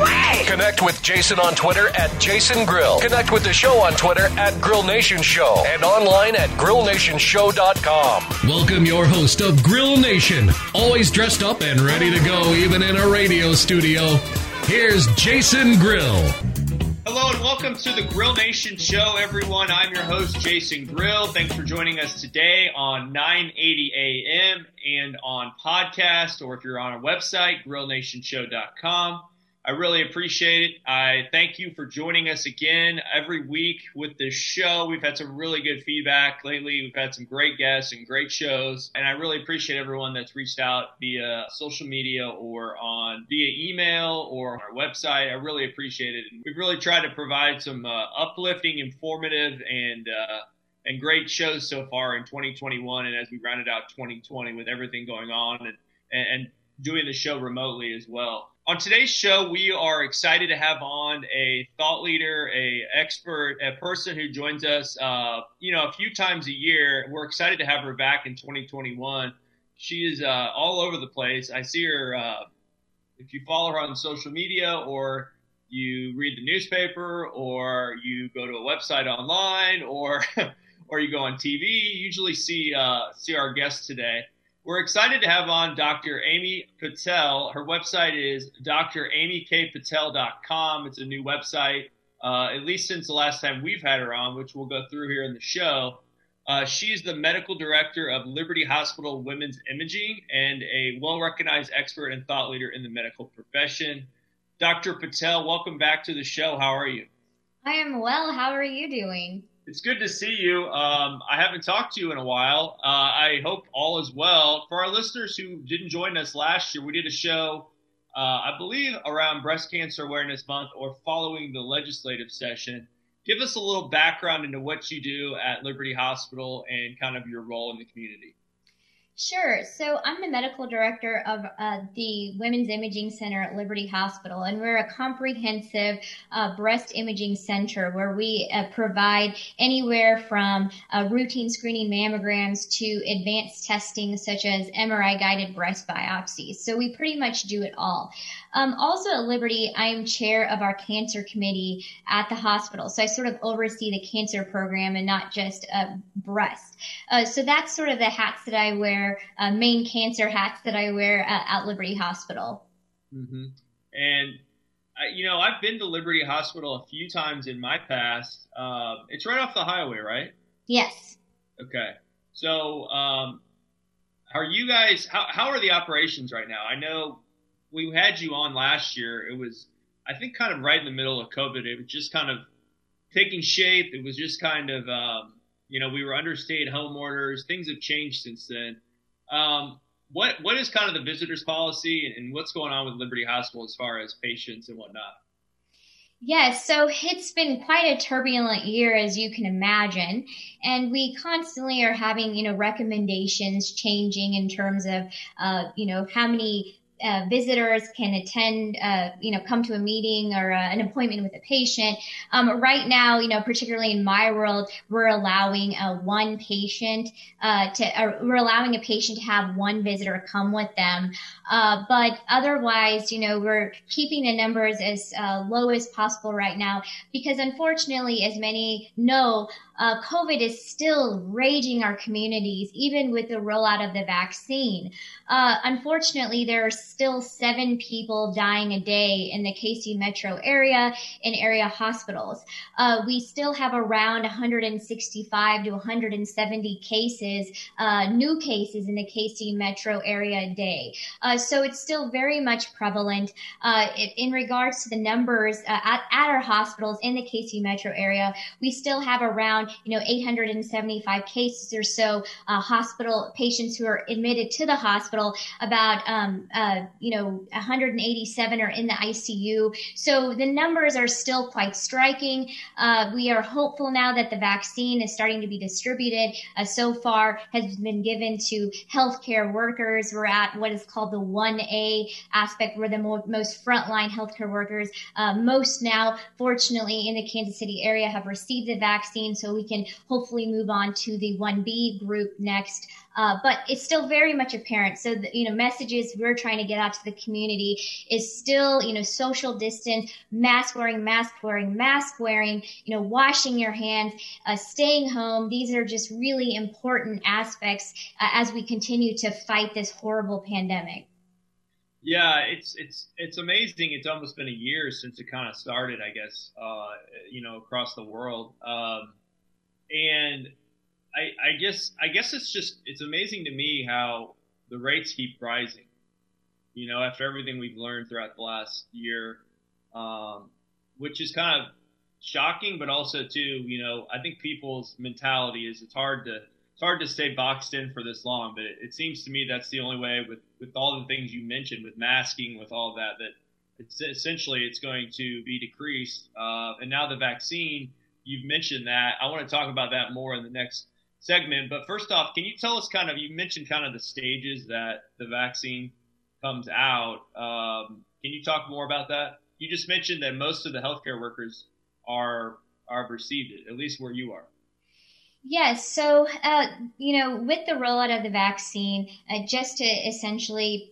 Ooh-wee! Connect with Jason on Twitter at Jason Grill. Connect with the show on Twitter at Grill Nation Show and online at grillnationshow.com. Welcome your host of Grill Nation, always dressed up and ready to go even in a radio studio. Here's Jason Grill. Hello and welcome to the Grill Nation Show, everyone. I'm your host, Jason Grill. Thanks for joining us today on 980 AM and on podcast, or if you're on our website, grillnationshow.com. I really appreciate it. I thank you for joining us again every week with this show. We've had some really good feedback lately. We've had some great guests and great shows, and I really appreciate everyone that's reached out via social media or on via email or our website. I really appreciate it. And we've really tried to provide some uh, uplifting, informative, and uh, and great shows so far in 2021, and as we rounded out 2020 with everything going on and and doing the show remotely as well. On today's show, we are excited to have on a thought leader, a expert, a person who joins us, uh, you know, a few times a year. We're excited to have her back in 2021. She is uh, all over the place. I see her. Uh, if you follow her on social media, or you read the newspaper, or you go to a website online, or or you go on TV, you usually see uh, see our guest today. We're excited to have on Dr. Amy Patel. Her website is dramykpatel.com. It's a new website, uh, at least since the last time we've had her on, which we'll go through here in the show. Uh, she's the medical director of Liberty Hospital Women's Imaging and a well recognized expert and thought leader in the medical profession. Dr. Patel, welcome back to the show. How are you? I am well. How are you doing? It's good to see you. Um, I haven't talked to you in a while. Uh, I hope all is well. For our listeners who didn't join us last year, we did a show, uh, I believe, around Breast Cancer Awareness Month or following the legislative session. Give us a little background into what you do at Liberty Hospital and kind of your role in the community. Sure. So I'm the medical director of uh, the Women's Imaging Center at Liberty Hospital, and we're a comprehensive uh, breast imaging center where we uh, provide anywhere from uh, routine screening mammograms to advanced testing such as MRI guided breast biopsies. So we pretty much do it all. Um, also at Liberty, I am chair of our cancer committee at the hospital. So I sort of oversee the cancer program and not just uh, breast. Uh, so that's sort of the hats that I wear, uh, main cancer hats that I wear at, at Liberty Hospital. Mm-hmm. And uh, you know, I've been to Liberty Hospital a few times in my past. Um, it's right off the highway, right? Yes. Okay. So, um, are you guys? How how are the operations right now? I know we had you on last year. It was, I think, kind of right in the middle of COVID. It was just kind of taking shape. It was just kind of, um, you know, we were under stay-at-home orders. Things have changed since then. Um, what what is kind of the visitors policy and, what's going on with Liberty Hospital as far as patients and whatnot? Yes, so it's been quite a turbulent year, as you can imagine. And we constantly are having, you know, recommendations changing in terms of, uh, you know, how many uh, visitors can attend, uh, you know, come to a meeting or uh, an appointment with a patient. Um, right now, you know, particularly in my world, we're allowing one patient uh, to, we're allowing a patient to have one visitor come with them. Uh, but otherwise, you know, we're keeping the numbers as low as possible right now because unfortunately, as many know, uh, COVID is still raging our communities, even with the rollout of the vaccine. Uh, unfortunately, there are still seven people dying a day in the KC metro area in area hospitals. Uh, we still have around 165 to 170 cases, uh, new cases in the KC metro area a day. Uh, so it's still very much prevalent. Uh, in regards to the numbers at, at our hospitals in the KC metro area, we still have around you know, 875 cases or so, uh, hospital patients who are admitted to the hospital, about um, uh, you know, 187 are in the ICU. So the numbers are still quite striking. Uh, we are hopeful now that the vaccine is starting to be distributed. Uh, so far has been given to healthcare workers. We're at what is called the 1A aspect, where the mo- most frontline healthcare workers, uh, most now, fortunately, in the Kansas City area have received the vaccine. So we can hopefully move on to the 1B group next. Uh, but it's still very much apparent. So, the, you know, messages we're trying to get out to the community is still, you know, social distance, mask wearing, mask wearing, mask wearing, you know, washing your hands, uh, staying home. These are just really important aspects uh, as we continue to fight this horrible pandemic. Yeah, it's it's it's amazing. It's almost been a year since it kind of started, I guess. Uh, you know, across the world, um, and I, I guess I guess it's just it's amazing to me how the rates keep rising. You know, after everything we've learned throughout the last year, um, which is kind of shocking, but also too, you know, I think people's mentality is it's hard to it's hard to stay boxed in for this long, but it, it seems to me that's the only way with with all the things you mentioned, with masking, with all that, that it's essentially it's going to be decreased. Uh, and now the vaccine, you've mentioned that. I want to talk about that more in the next segment. But first off, can you tell us kind of, you mentioned kind of the stages that the vaccine comes out. Um, can you talk more about that? You just mentioned that most of the healthcare workers are are received it, at least where you are. Yes. So, uh, you know, with the rollout of the vaccine, uh, just to essentially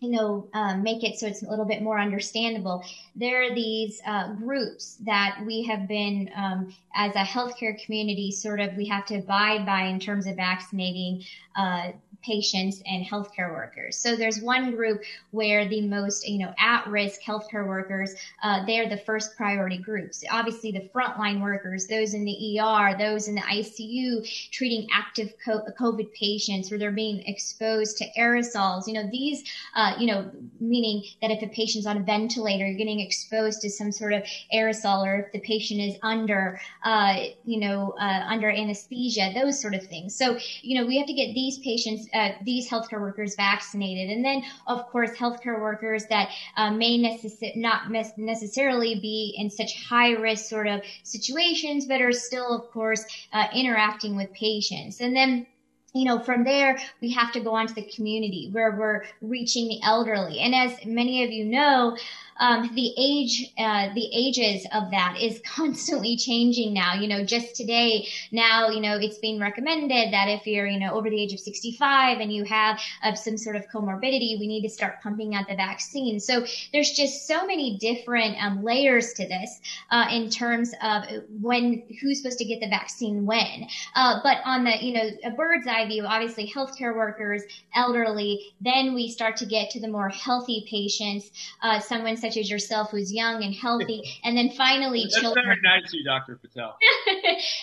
you know, um, make it so it's a little bit more understandable. There are these uh, groups that we have been, um, as a healthcare community, sort of we have to abide by in terms of vaccinating uh, patients and healthcare workers. So there's one group where the most, you know, at-risk healthcare workers, uh, they're the first priority groups. Obviously, the frontline workers, those in the ER, those in the ICU, treating active COVID patients, where they're being exposed to aerosols. You know, these, uh, you know, meaning that if a patient's on a ventilator, you're getting exposed to some sort of aerosol, or if the patient is under, uh, you know, uh, under anesthesia, those sort of things. So, you know, we have to get these patients uh, these healthcare workers vaccinated. And then, of course, healthcare workers that uh, may necess- not necessarily be in such high risk sort of situations, but are still, of course, uh, interacting with patients. And then you know, from there, we have to go on to the community where we're reaching the elderly. And as many of you know, um, the age, uh, the ages of that is constantly changing now. You know, just today, now, you know, it's being recommended that if you're, you know, over the age of 65 and you have uh, some sort of comorbidity, we need to start pumping out the vaccine. So there's just so many different um, layers to this uh, in terms of when who's supposed to get the vaccine when. Uh, but on the, you know, a bird's eye view, obviously healthcare workers, elderly, then we start to get to the more healthy patients, uh, someone such such as yourself who's young and healthy, and then finally That's children. very nice of you, Dr. Patel.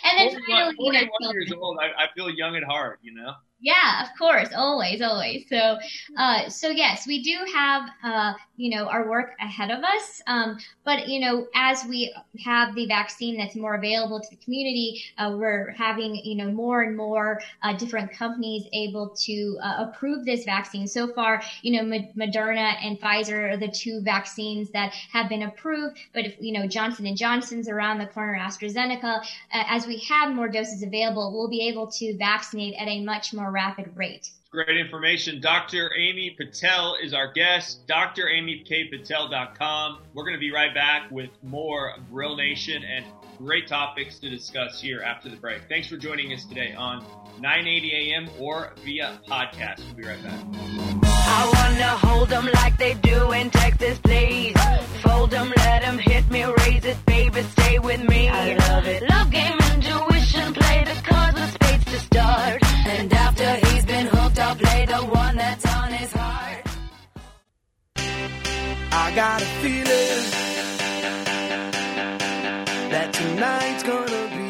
and then finally, you know, years old, I, I feel young at heart, you know. Yeah, of course, always, always. So, uh, so yes, we do have, uh, you know, our work ahead of us. Um, but you know, as we have the vaccine that's more available to the community, uh, we're having, you know, more and more uh, different companies able to uh, approve this vaccine. So far, you know, Moderna and Pfizer are the two vaccines that have been approved. But if you know Johnson and Johnson's around the corner, AstraZeneca, as we have more doses available, we'll be able to vaccinate at a much more more rapid rate. Great information. Dr. Amy Patel is our guest, dramykpatel.com. We're going to be right back with more Grill Nation and great topics to discuss here after the break. Thanks for joining us today on 980 AM or via podcast. We'll be right back. I wanna hold them like they do in Texas, please. Fold them, let them hit me, raise it, baby, stay with me. I love it. Love game, intuition, play the cards with spades to start. And after he's been hooked, I'll play the one that's on his heart. I got a feeling that tonight's gonna be.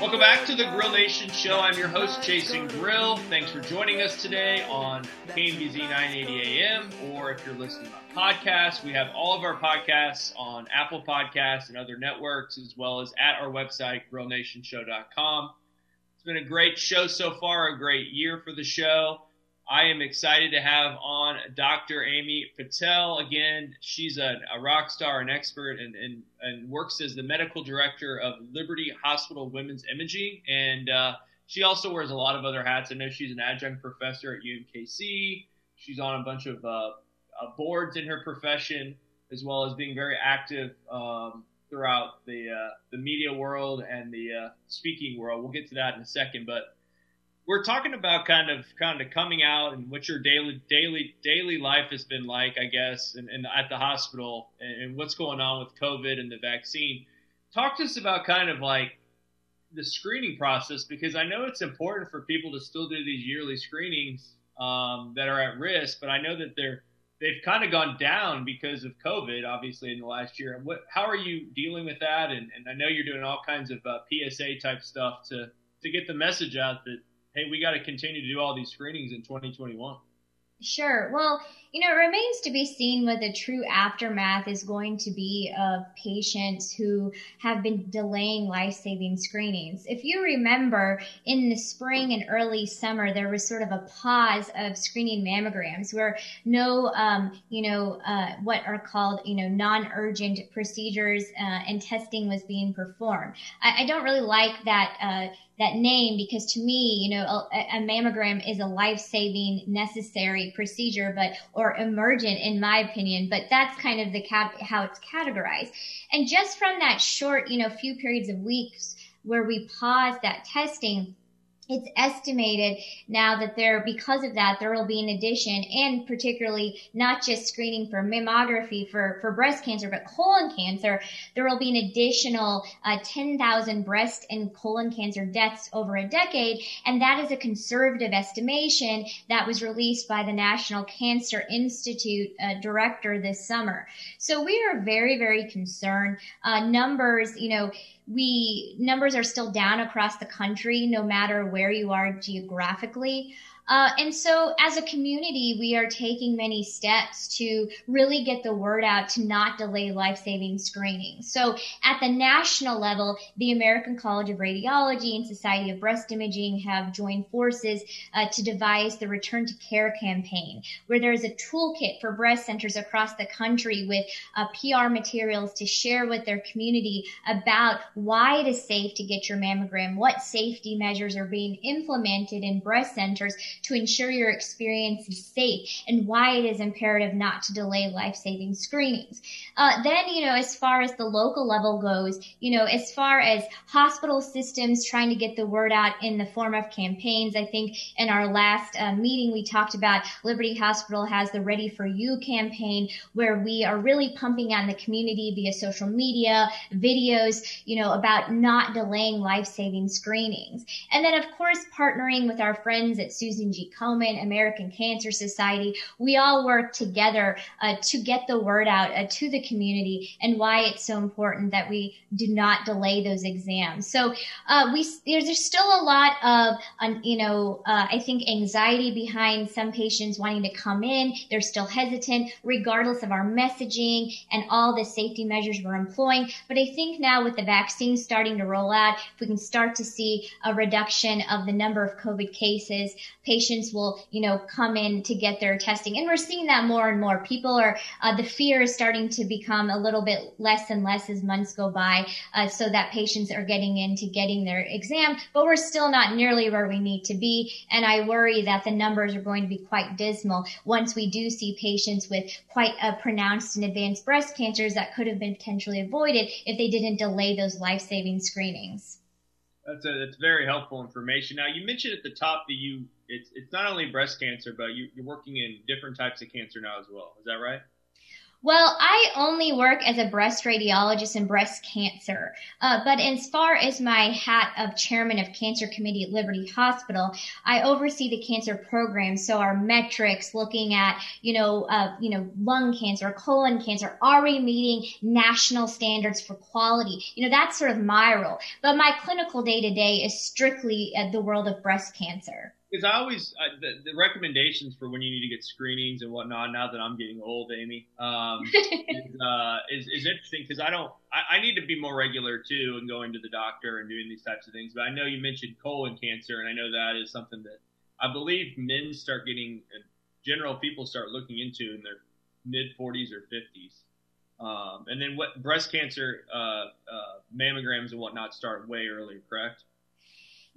Welcome back to the Grill Nation Show. I'm your host, Jason Grill. Thanks for joining us today on KMBZ 980 AM, or if you're listening on podcasts, we have all of our podcasts on Apple Podcasts and other networks, as well as at our website, grillnationshow.com. It's been a great show so far, a great year for the show. I am excited to have on Dr. Amy Patel. Again, she's a, a rock star, an expert, and, and, and, works as the medical director of Liberty Hospital Women's Imaging. And uh, she also wears a lot of other hats. I know she's an adjunct professor at UMKC. She's on a bunch of uh, uh, boards in her profession, as well as being very active um, throughout the uh, the media world and the uh, speaking world. We'll get to that in a second, but we're talking about kind of kind of coming out and what your daily daily daily life has been like, I guess, and, and at the hospital and, and, what's going on with COVID and the vaccine. Talk to us about kind of like the screening process because I know it's important for people to still do these yearly screenings um, that are at risk, but I know that they're they've kind of gone down because of COVID, obviously in the last year. What how are you dealing with that? And, and I know you're doing all kinds of uh, PSA type stuff to to get the message out that hey, we got to continue to do all these screenings in 2021. Sure. Well, you know, it remains to be seen what the true aftermath is going to be of patients who have been delaying life saving screenings. If you remember, in the spring and early summer, there was sort of a pause of screening mammograms where no, um, you know, uh, what are called, you know, non urgent procedures uh, and testing was being performed. I, I don't really like that. Uh, that name because to me, you know, a, a mammogram is a life-saving necessary procedure, but or emergent in my opinion. But that's kind of the cat how it's categorized. And just from that short, you know, few periods of weeks where we paused that testing it's estimated now that there, because of that, there will be an addition and particularly not just screening for mammography for, for breast cancer, but colon cancer. There will be an additional uh, 10,000 breast and colon cancer deaths over a decade. And that is a conservative estimation that was released by the National Cancer Institute uh, director this summer. So we are very, very concerned. Uh, numbers, you know, we numbers are still down across the country, no matter where you are geographically. Uh, and so as a community, we are taking many steps to really get the word out to not delay life-saving screening. So at the national level, the American College of Radiology and Society of Breast Imaging have joined forces uh, to devise the Return to Care campaign, where there's a toolkit for breast centers across the country with uh, PR materials to share with their community about why it is safe to get your mammogram, what safety measures are being implemented in breast centers to ensure your experience is safe and why it is imperative not to delay life-saving screenings. Uh, then, you know, as far as the local level goes, you know, as far as hospital systems trying to get the word out in the form of campaigns, I think in our last uh, meeting we talked about Liberty Hospital has the Ready for You campaign where we are really pumping on the community via social media, videos, you know, about not delaying life-saving screenings. And then, of course, partnering with our friends at Susan Susan G. Komen, American Cancer Society. We all work together uh, to get the word out uh, to the community and why it's so important that we do not delay those exams. So uh, we there's still a lot of um, you know uh, I think anxiety behind some patients wanting to come in. They're still hesitant, regardless of our messaging and all the safety measures we're employing. But I think now with the vaccine starting to roll out, if we can start to see a reduction of the number of COVID cases, patients will, you know, come in to get their testing. And we're seeing that more and more. People are, uh, the fear is starting to become a little bit less and less as months go by, uh, so that patients are getting into getting their exam, but we're still not nearly where we need to be. And I worry that the numbers are going to be quite dismal once we do see patients with quite a pronounced and advanced breast cancers that could have been potentially avoided if they didn't delay those life-saving screenings. That's a, that's very helpful information. Now you mentioned at the top that you it's it's not only breast cancer, but you, you're working in different types of cancer now as well. Is that right? Well, I only work as a breast radiologist in breast cancer. Uh, but as far as my hat of chairman of cancer committee at Liberty Hospital, I oversee the cancer program. So our metrics looking at, you know, uh, you know, lung cancer, colon cancer, are we meeting national standards for quality? You know, that's sort of my role. But my clinical day to day is strictly the world of breast cancer because I always uh, the, the, recommendations for when you need to get screenings and whatnot. Now that I'm getting old, Amy, um, is, uh, is, is interesting because I don't. I, I, need to be more regular too and going to the doctor and doing these types of things. But I know you mentioned colon cancer, and I know that is something that I believe men start getting, general people start looking into in their mid 40s or 50s. Um, and then what breast cancer uh, uh, mammograms and whatnot start way earlier, correct?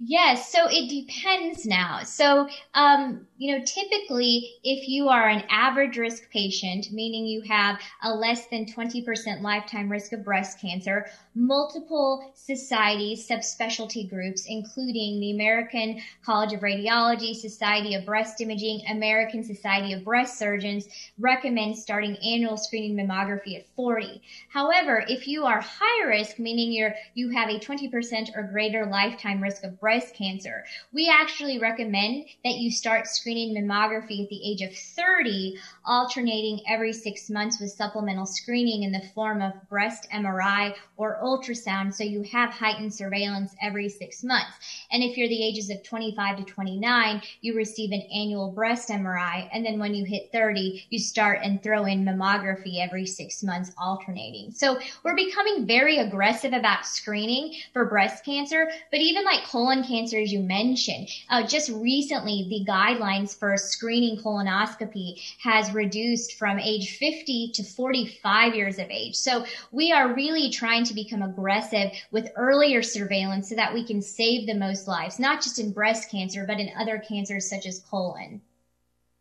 Yes, so it depends now. So, um, you know, typically, if you are an average risk patient, meaning you have a less than 20% lifetime risk of breast cancer, multiple societies, subspecialty groups, including the American College of Radiology, Society of Breast Imaging, American Society of Breast Surgeons, recommend starting annual screening mammography at 40. However, if you are high risk, meaning you're, you have a 20% or greater lifetime risk of breast breast cancer. We actually recommend that you start screening mammography at the age of 30, alternating every six months with supplemental screening in the form of breast MRI or ultrasound so you have heightened surveillance every six months. And if you're the ages of 25 to 29, you receive an annual breast MRI. And then when you hit 30, you start and throw in mammography every six months, alternating. So we're becoming very aggressive about screening for breast cancer, but even like colon colon cancer, as you mentioned. Uh, just recently, the guidelines for screening colonoscopy has reduced from age 50 to 45 years of age. So we are really trying to become aggressive with earlier surveillance so that we can save the most lives, not just in breast cancer, but in other cancers such as colon.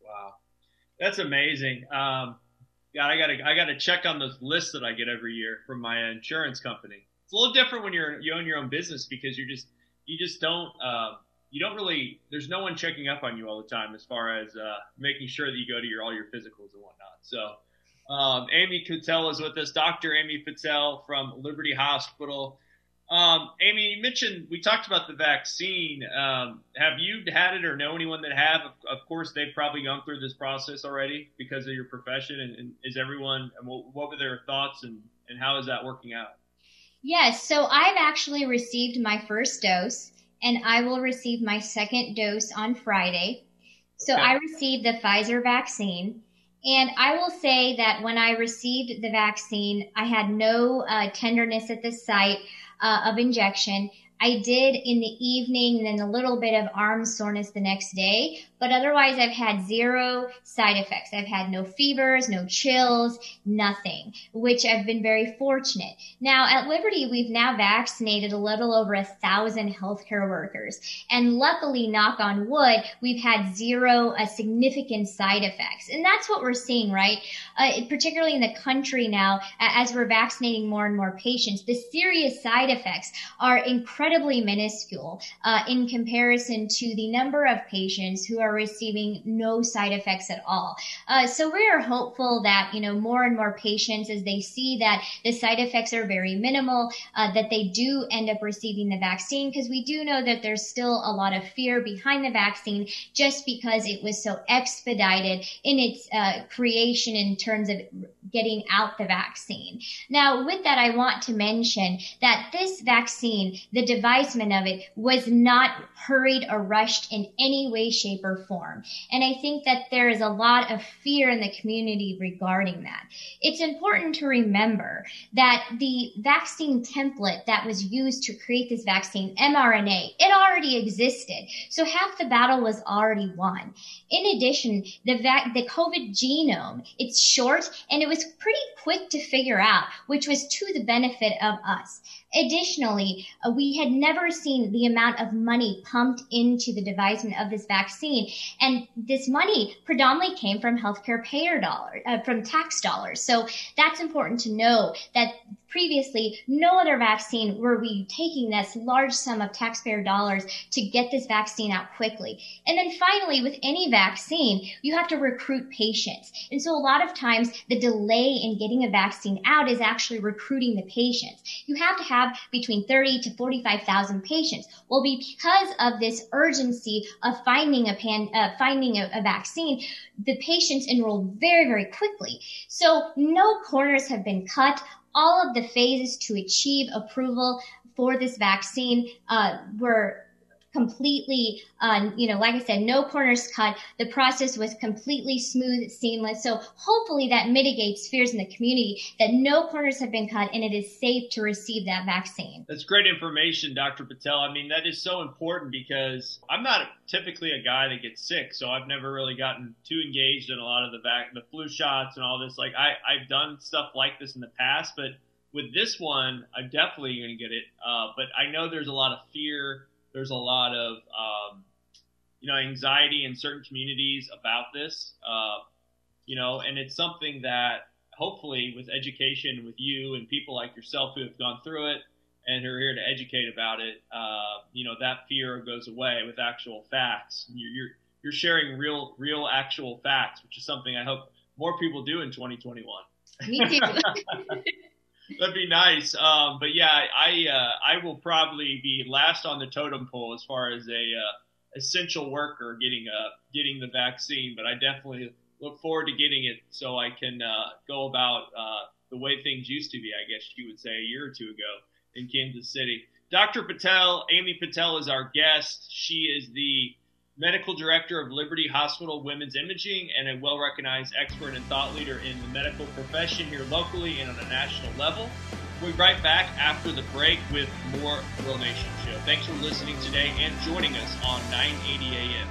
Wow. That's amazing. Um, God, I gotta, I gotta check on those lists that I get every year from my insurance company. It's a little different when you're, you own your own business because you're just, you just don't uh, you don't really there's no one checking up on you all the time as far as uh, making sure that you go to your all your physicals and whatnot. So um, Amy Patel is with us, Dr. Amy Patel from Liberty Hospital. Um, Amy, you mentioned we talked about the vaccine. Um, have you had it or know anyone that have? Of, of, course, they've probably gone through this process already because of your profession. And, and is everyone? What were their thoughts and, and how is that working out? Yes, so I've actually received my first dose and I will receive my second dose on Friday. So okay. I received the Pfizer vaccine. And I will say that when I received the vaccine, I had no uh, tenderness at the site uh, of injection. I did in the evening and then a little bit of arm soreness the next day, but otherwise I've had zero side effects. I've had no fevers, no chills, nothing, which I've been very fortunate. Now at Liberty, we've now vaccinated a little over a thousand healthcare workers. And luckily, knock on wood, we've had zero uh, significant side effects. And that's what we're seeing, right? Uh, particularly in the country now, as we're vaccinating more and more patients, the serious side effects are incredibly minuscule uh, in comparison to the number of patients who are receiving no side effects at all. Uh, so we are hopeful that, you know, more and more patients, as they see that the side effects are very minimal, uh, that they do end up receiving the vaccine because we do know that there's still a lot of fear behind the vaccine just because it was so expedited in its uh, creation in terms of getting out the vaccine. Now, with that, I want to mention that this vaccine, the devisement of it, was not hurried or rushed in any way, shape, or form. And I think that there is a lot of fear in the community regarding that. It's important to remember that the vaccine template that was used to create this vaccine, mRNA, it already existed. So half the battle was already won. In addition, the vac- the COVID genome, it's short and it was pretty quick to figure out, which was to the benefit of us. Additionally, uh, we had never seen the amount of money pumped into the devisement of this vaccine. And this money predominantly came from healthcare payer dollars, uh, from tax dollars. So that's important to know that previously no other vaccine were we taking this large sum of taxpayer dollars to get this vaccine out quickly. And then finally, with any vaccine, you have to recruit patients. And so a lot of times the delay in getting a vaccine out is actually recruiting the patients. You have to have between 30 to 45,000 patients. Well, because of this urgency of finding a pan, uh, finding a, a vaccine, the patients enrolled very, very quickly. So no corners have been cut all of the phases to achieve approval for this vaccine uh, were completely, uh, you know, like I said, no corners cut. The process was completely smooth, seamless. So hopefully that mitigates fears in the community that no corners have been cut and it is safe to receive that vaccine. That's great information, Dr. Patel. I mean, that is so important because I'm not typically a guy that gets sick, so I've never really gotten too engaged in a lot of the vac- the flu shots and all this. Like I, I've done stuff like this in the past, but with this one, I'm definitely going to get it. Uh, but I know there's a lot of fear. There's a lot of, um, you know, anxiety in certain communities about this. Uh, you know, and it's something that hopefully with education, with you and people like yourself who have gone through it and who are here to educate about it, uh, you know, that fear goes away with actual facts. You're, you're you're sharing real, real, actual facts, which is something I hope more people do in 2021. Me too. That'd be nice. Um, but yeah, I uh, I will probably be last on the totem pole as far as a uh, essential worker getting uh, getting the vaccine. But I definitely look forward to getting it so I can uh, go about uh, the way things used to be. I guess you would say a year or two ago in Kansas City. Dr. Patel, Amy Patel is our guest. She is the medical director of Liberty Hospital Women's Imaging and a well recognized expert and thought leader in the medical profession here locally and on a national level. We'll be right back after the break with more Grill Nation Show. Thanks for listening today and joining us on 980 AM.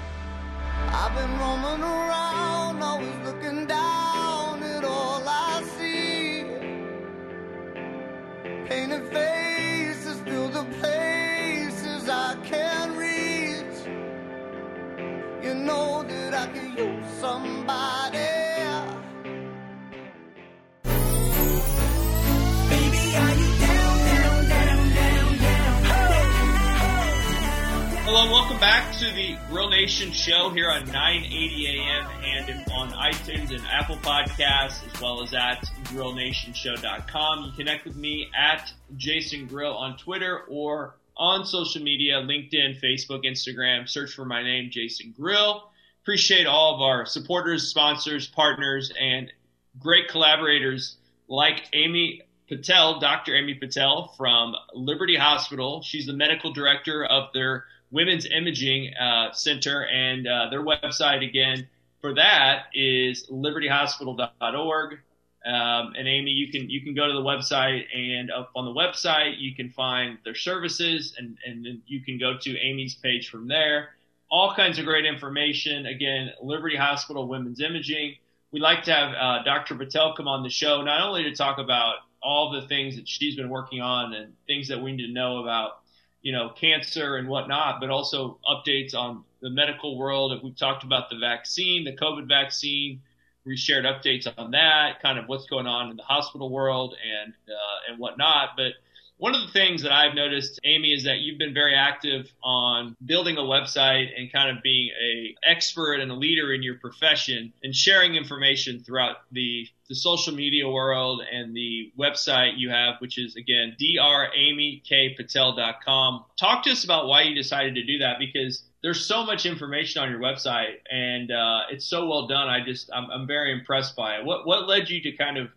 I've been roaming around, always looking down at all I see. Painted faces fill the places You know that I can use somebody. Hello, welcome back to the Grill Nation show here on 980 AM and on iTunes and Apple Podcasts, as well as at grillnationshow.com. You connect with me at Jason Grill on Twitter or on social media, LinkedIn, Facebook, Instagram. Search for my name, Jason Grill. Appreciate all of our supporters, sponsors, partners, and great collaborators like Amy Patel, Dr. Amy Patel from Liberty Hospital. She's the medical director of their Women's Imaging uh, Center, and uh, their website again for that is libertyhospital.org. Um, and Amy, you can you can go to the website, and up on the website you can find their services, and and then you can go to Amy's page from there. All kinds of great information. Again, Liberty Hospital Women's Imaging. We'd like to have uh, Dr. Patel come on the show, not only to talk about all the things that she's been working on and things that we need to know about, you know, cancer and whatnot, but also updates on the medical world. If We've talked about the vaccine, the COVID vaccine, we shared updates on that, kind of what's going on in the hospital world and uh, and whatnot. But one of the things that I've noticed, Amy, is that you've been very active on building a website and kind of being a expert and a leader in your profession and sharing information throughout the the social media world and the website you have, which is again dramykpatel.com. Talk to us about why you decided to do that because there's so much information on your website and uh, it's so well done. I just I'm, I'm very impressed by it. What what led you to kind of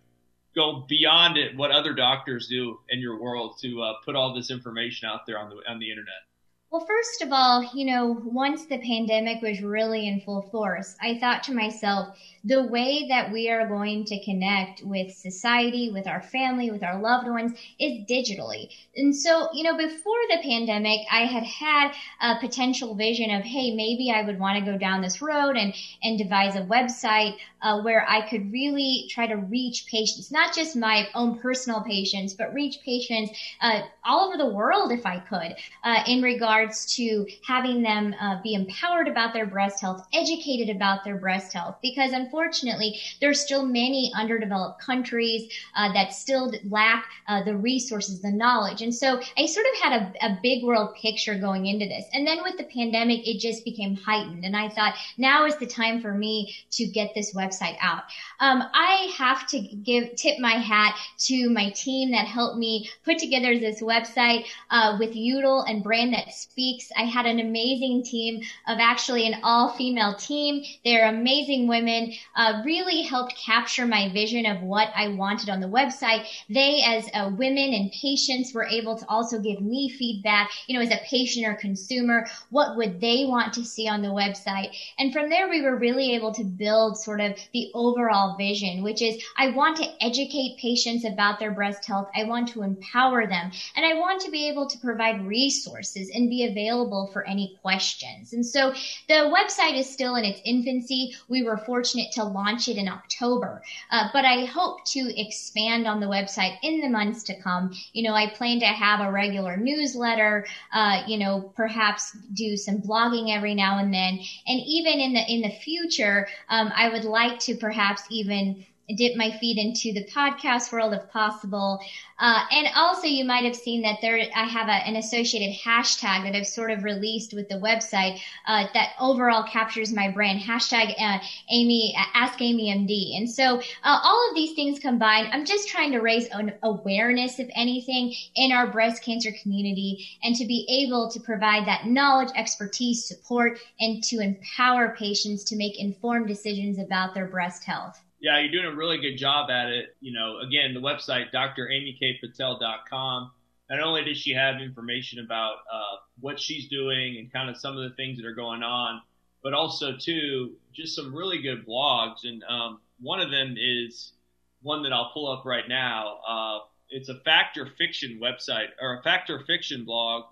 go beyond it? What other doctors do in your world to uh, put all this information out there on the on the internet? Well, first of all, you know, once the pandemic was really in full force, I thought to myself, the way that we are going to connect with society, with our family, with our loved ones is digitally. And so, you know, before the pandemic, I had had a potential vision of, hey, maybe I would want to go down this road and, and devise a website uh, where I could really try to reach patients, not just my own personal patients, but reach patients uh, all over the world if I could, uh, in regards to having them uh, be empowered about their breast health, educated about their breast health, because unfortunately, there's still many underdeveloped countries uh, that still lack uh, the resources, the knowledge. And so I sort of had a, a big world picture going into this. And then with the pandemic, it just became heightened. And I thought now is the time for me to get this website website out. Um, I have to give tip my hat to my team that helped me put together this website uh, with Udel and Brand That Speaks. I had an amazing team of actually an all-female team. They're amazing women. Uh, really helped capture my vision of what I wanted on the website. They, as uh, women and patients, were able to also give me feedback. You know, as a patient or consumer, what would they want to see on the website? And from there, we were really able to build sort of the overall vision, which is I want to educate patients about their breast health. I want to empower them and I want to be able to provide resources and be available for any questions. And so the website is still in its infancy. We were fortunate to launch it in October, uh, but I hope to expand on the website in the months to come. You know, I plan to have a regular newsletter, uh, you know, perhaps do some blogging every now and then. And even in the, in the future, um, I would like to perhaps even dip my feet into the podcast world if possible. Uh, and also, you might have seen that there, I have a, an associated hashtag that I've sort of released with the website uh, that overall captures my brand. Hashtag uh, Amy, Ask Amy MD. And so, uh, all of these things combined, I'm just trying to raise an awareness, if anything, in our breast cancer community, and to be able to provide that knowledge, expertise, support, and to empower patients to make informed decisions about their breast health. Yeah, you're doing a really good job at it. You know, again, the website, dramykpatel.com. Not only does she have information about uh, what she's doing and kind of some of the things that are going on, but also too just some really good blogs. And um, one of them is one that I'll pull up right now. Uh, it's a factor fiction website or a factor fiction blog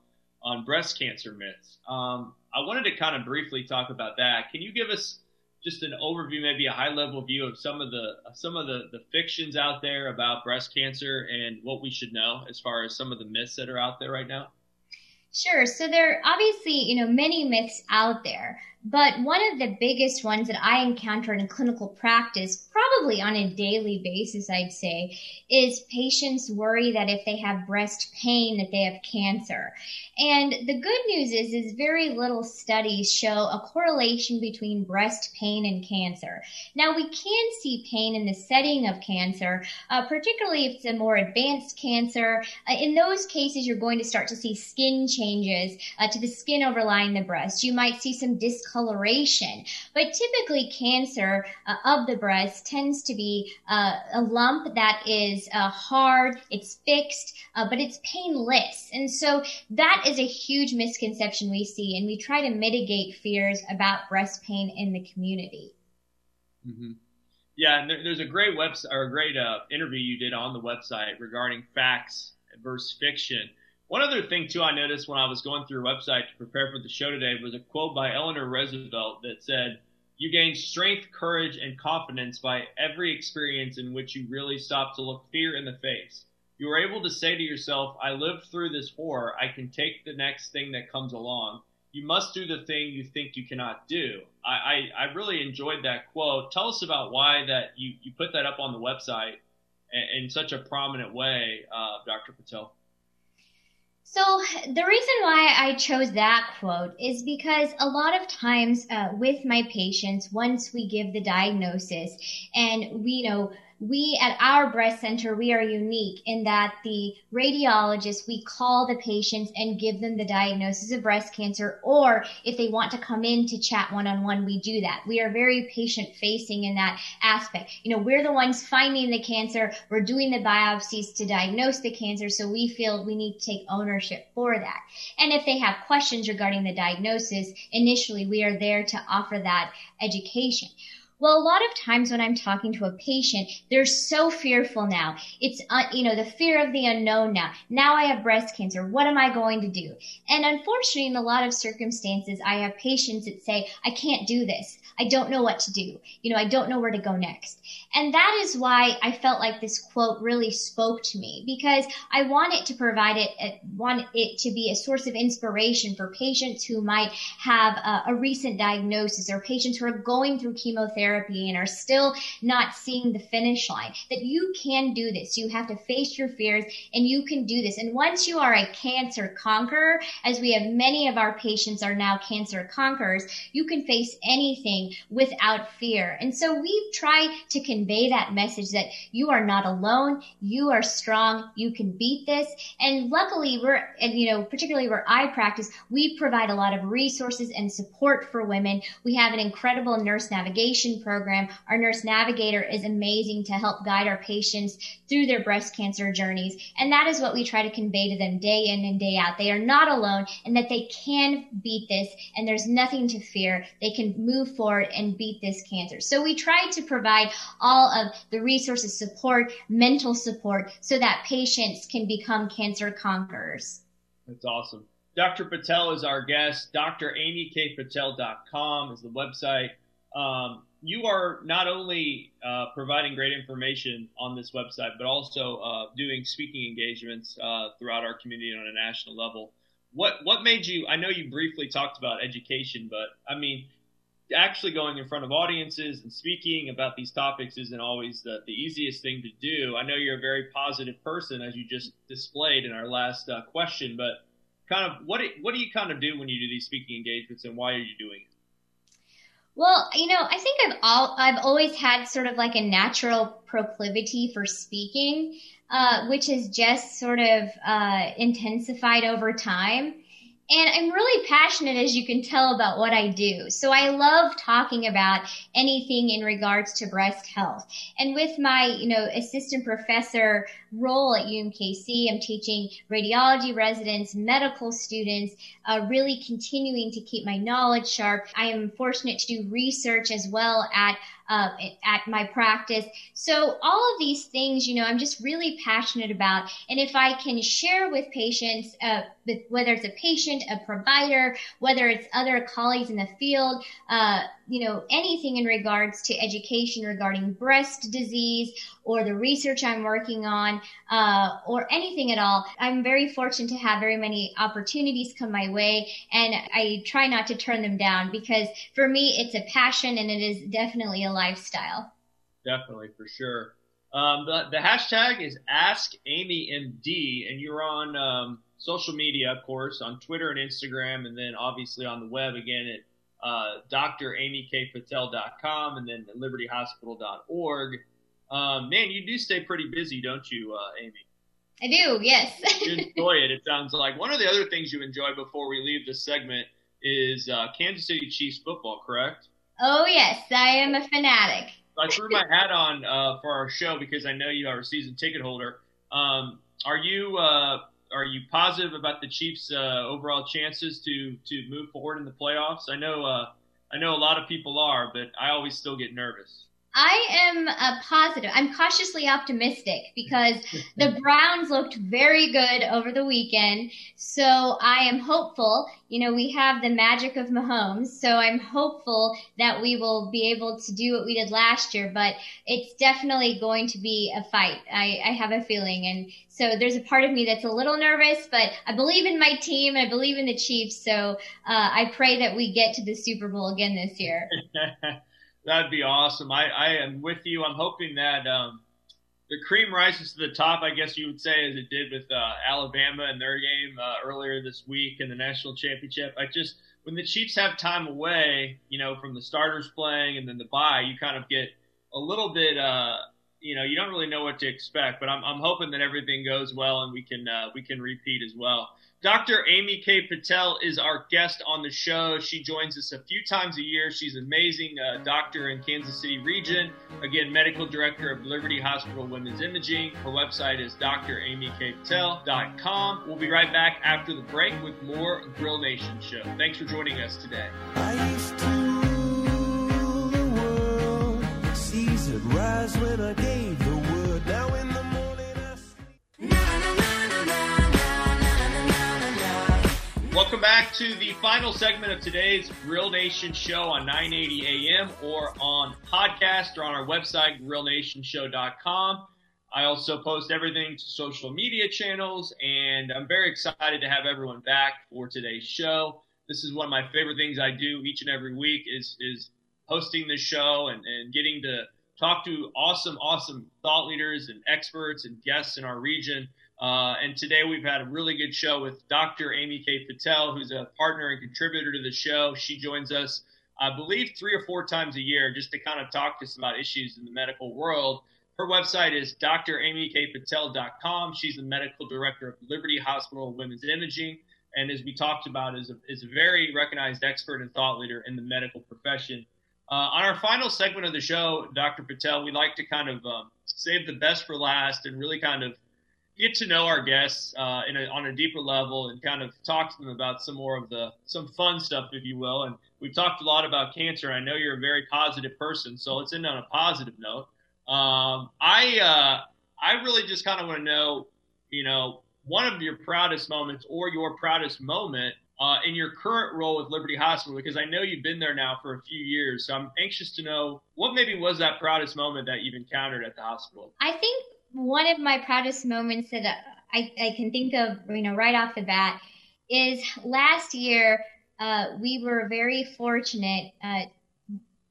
on breast cancer myths. Um, I wanted to kind of briefly talk about that. Can you give us just an overview, maybe a high level view of some of the some of the, the fictions out there about breast cancer and what we should know as far as some of the myths that are out there right now? Sure. So there are obviously, you know, many myths out there, but one of the biggest ones that I encounter in clinical practice, probably on a daily basis, I'd say, is patients worry that if they have breast pain that they have cancer. And the good news is, is very little studies show a correlation between breast pain and cancer. Now we can see pain in the setting of cancer, uh, particularly if it's a more advanced cancer. Uh, in those cases, you're going to start to see skin changes uh, to the skin overlying the breast. You might see some discoloration, but typically cancer uh, of the breast tends to be uh, a lump that is uh, hard, it's fixed, but it's painless. And so that is a huge misconception we see, and we try to mitigate fears about breast pain in the community. Mm-hmm. Yeah, and there, there's a great website or a great uh, interview you did on the website regarding facts versus fiction. One other thing too, I noticed when I was going through a website to prepare for the show today was a quote by Eleanor Roosevelt that said, "You gain strength, courage, and confidence by every experience in which you really stop to look fear in the face." you are able to say to yourself, I lived through this horror. I can take the next thing that comes along. You must do the thing you think you cannot do. I, I, I really enjoyed that quote. Tell us about why that you, you put that up on the website in, in such a prominent way, uh, Dr. Patel. So the reason why I chose that quote is because a lot of times uh, with my patients, once we give the diagnosis and we you know we at our breast center, we are unique in that the radiologists, we call the patients and give them the diagnosis of breast cancer, or if they want to come in to chat one on one, we do that. We are very patient facing in that aspect. You know, we're the ones finding the cancer, we're doing the biopsies to diagnose the cancer, so we feel we need to take ownership for that. And if they have questions regarding the diagnosis, initially we are there to offer that education. Well, a lot of times when I'm talking to a patient, they're so fearful now. It's, uh, you know, the fear of the unknown now. Now I have breast cancer. What am I going to do? And unfortunately, in a lot of circumstances, I have patients that say, I can't do this. I don't know what to do. You know, I don't know where to go next. And that is why I felt like this quote really spoke to me because I want it to provide it, uh, want it to be a source of inspiration for patients who might have a, a recent diagnosis or patients who are going through chemotherapy chemotherapy and are still not seeing the finish line, that you can do this. You have to face your fears and you can do this. And once you are a cancer conqueror, as we have many of our patients are now cancer conquerors, you can face anything without fear. And so we try to convey that message that you are not alone. You are strong. You can beat this. And luckily we're, and you know, particularly where I practice, we provide a lot of resources and support for women. We have an incredible nurse navigation program. Our nurse navigator is amazing to help guide our patients through their breast cancer journeys. And that is what we try to convey to them day in and day out. They are not alone and that they can beat this and there's nothing to fear. They can move forward and beat this cancer. So we try to provide all of the resources, support, mental support so that patients can become cancer conquerors. That's awesome. Dr. Patel is our guest. DrAmyKPatel.com is the website. Um, you are not only uh, providing great information on this website, but also uh, doing speaking engagements uh, throughout our community on a national level. What what made you? I know you briefly talked about education, but I mean, actually going in front of audiences and speaking about these topics isn't always the, the easiest thing to do. I know you're a very positive person, as you just displayed in our last uh, question, but kind of what what do you kind of do when you do these speaking engagements, and why are you doing? Well, you know, I think I've all I've always had sort of like a natural proclivity for speaking, uh, which has just sort of uh, intensified over time. And I'm really passionate, as you can tell, about what I do. So I love talking about anything in regards to breast health. And with my, you know, assistant professor role at UMKC, I'm teaching radiology residents, medical students, uh, really continuing to keep my knowledge sharp. I am fortunate to do research as well at uh, at my practice. So all of these things, you know, I'm just really passionate about. And if I can share with patients, uh, with, whether it's a patient, a provider, whether it's other colleagues in the field, uh, you know, anything in regards to education regarding breast disease or the research I'm working on, uh, or anything at all. I'm very fortunate to have very many opportunities come my way, and I try not to turn them down because for me, it's a passion and it is definitely a lifestyle. Definitely, for sure. Um, the, the hashtag is AskAmyMD, and you're on um, social media, of course, on Twitter and Instagram, and then obviously on the web again at uh, DrAmyKPatel.com and then LibertyHospital.org. Um, man, you do stay pretty busy, don't you, uh, Amy? I do, yes. you enjoy it, it sounds like. One of the other things you enjoy before we leave this segment is uh, Kansas City Chiefs football, correct? Oh, yes, I am a fanatic. I threw my hat on uh, for our show because I know you are a season ticket holder. Um, are you uh, are you positive about the Chiefs' uh, overall chances to to move forward in the playoffs? I know uh, I know a lot of people are, but I always still get nervous. I am a positive. I'm cautiously optimistic because the Browns looked very good over the weekend. So I am hopeful. You know, we have the magic of Mahomes. So I'm hopeful that we will be able to do what we did last year, but it's definitely going to be a fight. I, I have a feeling. And so there's a part of me that's a little nervous, but I believe in my team. I believe in the Chiefs. So uh, I pray that we get to the Super Bowl again this year. That'd be awesome. I, I am with you. I'm hoping that um, the cream rises to the top, I guess you would say, as it did with uh, Alabama in their game uh, earlier this week in the national championship. I just when the Chiefs have time away, you know, from the starters playing and then the bye, you kind of get a little bit, uh, you know, you don't really know what to expect. But I'm, I'm hoping that everything goes well and we can uh, we can repeat as well. Dr. Amy K. Patel is our guest on the show. She joins us a few times a year. She's an amazing uh, doctor in Kansas City region. Again, medical director of Liberty Hospital Women's Imaging. Her website is dramykpatel.com. We'll be right back after the break with more Grill Nation show. Thanks for joining us today. I Welcome back to the final segment of today's Grill Nation show on 980 AM or on podcast or on our website, grillnationshow.com. I also post everything to social media channels, and I'm very excited to have everyone back for today's show. This is one of my favorite things I do each and every week is is hosting this show and, and getting to talk to awesome, awesome thought leaders and experts and guests in our region. Uh, and today we've had a really good show with Dr. Amy K. Patel, who's a partner and contributor to the show. She joins us, I believe, three or four times a year just to kind of talk to us about issues in the medical world. Her website is dramykpatel.com. She's the medical director of Liberty Hospital Women's Imaging. And as we talked about, is a, is a very recognized expert and thought leader in the medical profession. Uh, on our final segment of the show, Dr. Patel, we like to kind of um, save the best for last and really kind of get to know our guests uh, a, on a deeper level and kind of talk to them about some more of the some fun stuff, if you will. And we've talked a lot about cancer. I know you're a very positive person, so let's end on a positive note. Um, I uh, I really just kind of want to know, you know, one of your proudest moments or your proudest moment uh, in your current role with Liberty Hospital, because I know you've been there now for a few years. So I'm anxious to know what maybe was that proudest moment that you've encountered at the hospital. I think one of my proudest moments that I, I can think of, you know, right off the bat is last year. Uh, we were very fortunate, uh,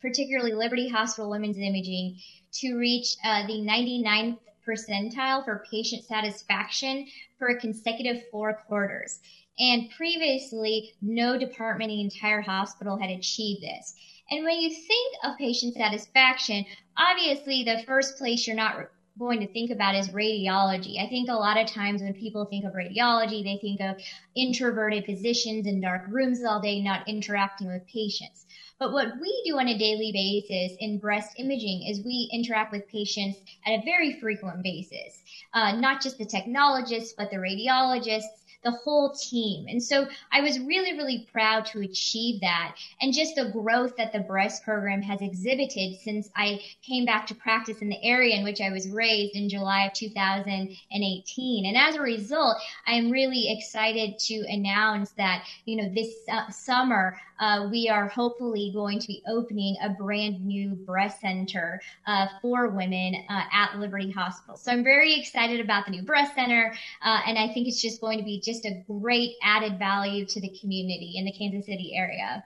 particularly Liberty Hospital Women's Imaging, to reach uh, the 99th percentile for patient satisfaction for a consecutive four quarters. And previously, no department in the entire hospital had achieved this. And when you think of patient satisfaction, obviously the first place you're not going to think about is radiology. I think a lot of times when people think of radiology, they think of introverted physicians in dark rooms all day, not interacting with patients. But what we do on a daily basis in breast imaging is we interact with patients at a very frequent basis, uh, not just the technologists, but the radiologists, the whole team. And so I was really, really proud to achieve that and just the growth that the breast program has exhibited since I came back to practice in the area in which I was raised in July of 2018. And as a result, I'm really excited to announce that, you know, this uh, summer, uh, we are hopefully going to be opening a brand new breast center uh, for women uh, at Liberty Hospital. So I'm very excited about the new breast center, uh, and I think it's just going to be just a great added value to the community in the Kansas City area.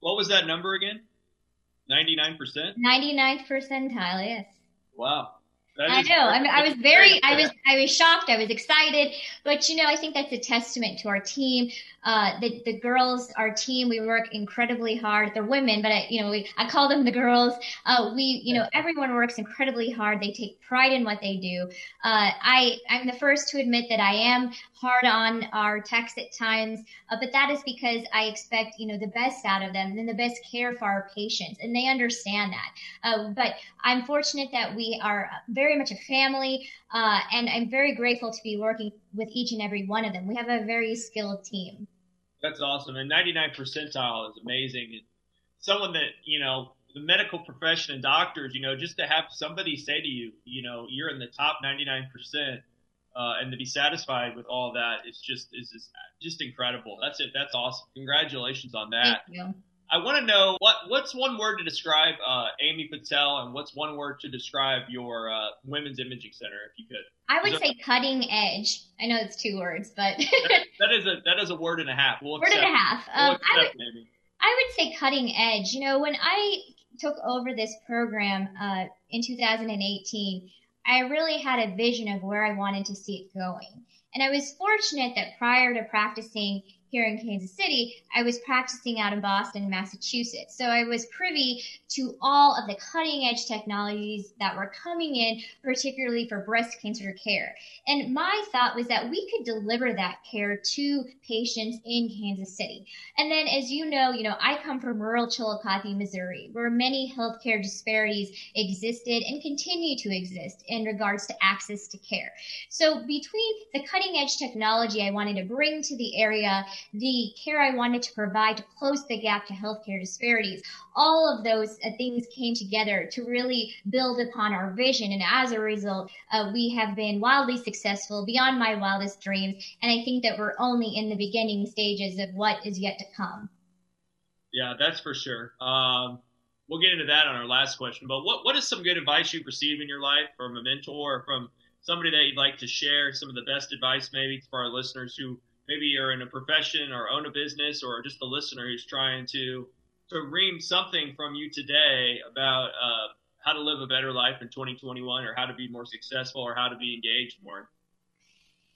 What was that number again? 99%? 99th percentile, yes. Wow. I know. I, mean, I was very, I was, I was shocked. I was excited, but you know, I think that's a testament to our team. Uh, the the girls, our team, we work incredibly hard. They're women, but I, you know, we, I call them the girls. Uh, we, you know, everyone works incredibly hard. They take pride in what they do. Uh, I, I'm the first to admit that I am hard on our techs at times, uh, but that is because I expect, you know, the best out of them and the best care for our patients, and they understand that. Uh, but I'm fortunate that we are very much a family, uh, and I'm very grateful to be working with each and every one of them. We have a very skilled team. That's awesome. And 99 percentile is amazing. And someone that, you know, the medical profession and doctors, you know, just to have somebody say to you, you know, you're in the top 99%, uh, and to be satisfied with all that, it's just, is just, just incredible. That's it. That's awesome. Congratulations on that. Thank you. I want to know what what's one word to describe uh, Amy Patel, and what's one word to describe your uh, women's imaging center, if you could. I would say cutting edge. I know it's two words, but that, that is a that is a word and a half. We'll word and a half. We'll Um, I would accept. I would say cutting edge. You know, when I took over this program uh, in 2018, I really had a vision of where I wanted to see it going. And I was fortunate that prior to practicing here in Kansas City, I was practicing out in Boston, Massachusetts. So I was privy to all of the cutting edge technologies that were coming in, particularly for breast cancer care. And my thought was that we could deliver that care to patients in Kansas City. And then, as you know, you know, I come from rural Chillicothe, Missouri, where many healthcare disparities existed and continue to exist in regards to access to care. So between the cutting edge technology I wanted to bring to the area, the care I wanted to provide to close the gap to healthcare disparities, all of those uh, things came together to really build upon our vision. And as a result, uh, we have been wildly successful beyond my wildest dreams. And I think that we're only in the beginning stages of what is yet to come. Yeah, that's for sure. Um, we'll get into that on our last question. But what what is some good advice you've received in your life from a mentor or from somebody that you'd like to share? Some of the best advice maybe for our listeners who maybe you're in a profession or own a business or just a listener who's trying to to ream something from you today about uh, how to live a better life in 2021, or how to be more successful, or how to be engaged more.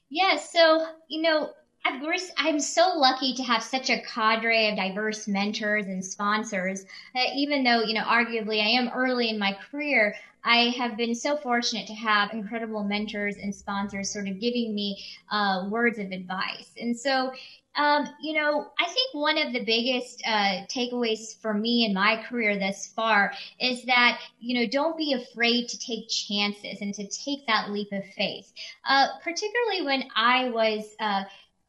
Yes. so, you know, I've, I'm so lucky to have such a cadre of diverse mentors and sponsors. Uh, even though, you know, arguably I am early in my career, I have been so fortunate to have incredible mentors and sponsors sort of giving me uh, words of advice. And so, um, you know, I think one of the biggest uh, takeaways for me in my career thus far is that, you know, don't be afraid to take chances and to take that leap of faith. Uh, particularly when I was uh,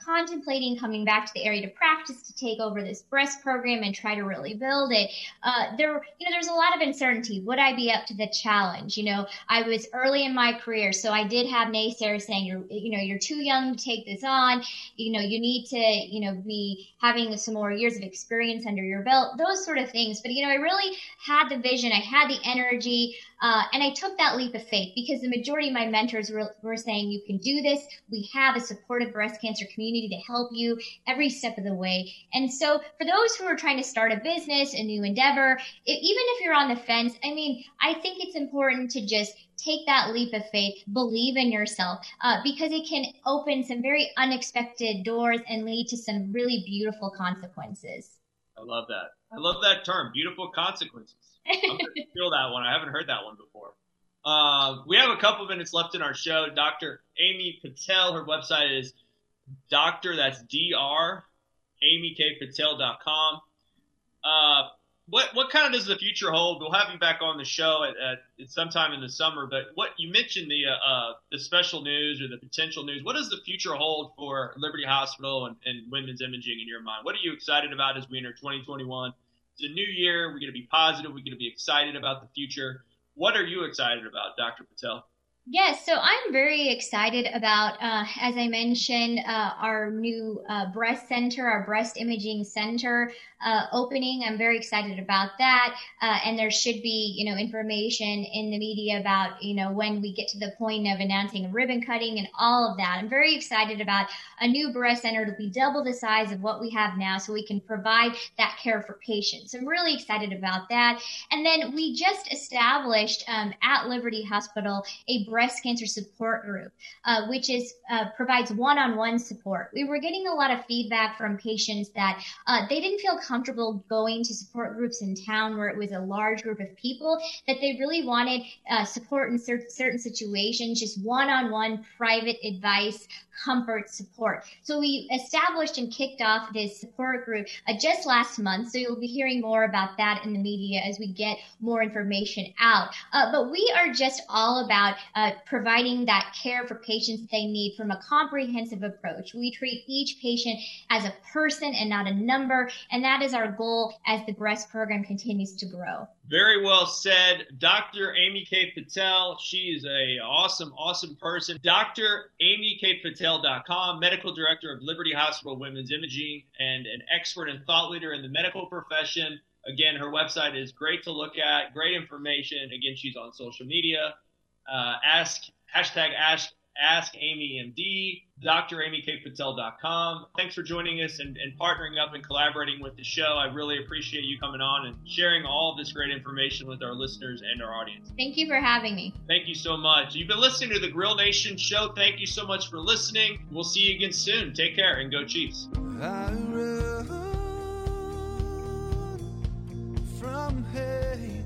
contemplating coming back to the area to practice to take over this breast program and try to really build it, uh, there, you know, there's a lot of uncertainty. Would I be up to the challenge? You know, I was early in my career, so I did have naysayers saying, you're, you know, you're too young to take this on. You know, you need to, you know, be having some more years of experience under your belt, those sort of things. But, you know, I really had the vision. I had the energy. Uh, and I took that leap of faith because the majority of my mentors were, were saying, you can do this. We have a supportive breast cancer community to help you every step of the way. And so for those who are trying to start a business, a new endeavor, it, even if you're on the fence, I mean, I think it's important to just take that leap of faith, believe in yourself, uh, because it can open some very unexpected doors and lead to some really beautiful consequences. I love that. I love that term, beautiful consequences. I'm feel that one. I haven't heard that one before. Uh, we have a couple minutes left in our show. Dr. Amy Patel, her website is doctor, that's dr, amykpatel.com. Uh, what what kind of does the future hold? We'll have you back on the show at, at, at sometime in the summer. But what you mentioned the uh, uh, the special news or the potential news. What does the future hold for Liberty Hospital and, and women's imaging in your mind? What are you excited about as we enter 2021? It's a new year. We're going to be positive. We're going to be excited about the future. What are you excited about, Dr. Patel? Yes, so I'm very excited about, uh, as I mentioned, uh, our new uh, breast center, our breast imaging center uh, opening. I'm very excited about that, uh, and there should be, you know, information in the media about, you know, when we get to the point of announcing ribbon cutting and all of that. I'm very excited about a new breast center. It'll be double the size of what we have now, so we can provide that care for patients. I'm really excited about that. And then we just established um, at Liberty Hospital a breast cancer support group, uh, which is uh, provides one-on-one support. We were getting a lot of feedback from patients that uh, they didn't feel comfortable going to support groups in town where it was a large group of people. That they really wanted uh, support in cer- certain situations, just one-on-one private advice, comfort, support. So we established and kicked off this support group uh, just last month. So you'll be hearing more about that in the media as we get more information out. Uh, but we are just all about providing that care for patients they need from a comprehensive approach. We treat each patient as a person and not a number, and that is our goal as the breast program continues to grow. Very well said. Dr. Amy K. Patel, she is a awesome, awesome person. Dr. Amy K. Patel.com, medical director of Liberty Hospital Women's Imaging and an expert and thought leader in the medical profession. Again, her website is great to look at, great information. Again, she's on social media uh, ask hashtag ask ask Amy MD, dramykpatel.com. Thanks for joining us and, and partnering up and collaborating with the show. I really appreciate you coming on and sharing all this great information with our listeners and our audience. Thank you for having me. Thank you so much. You've been listening to the Grill Nation show. Thank you so much for listening. We'll see you again soon. Take care and go Chiefs. I run from hate.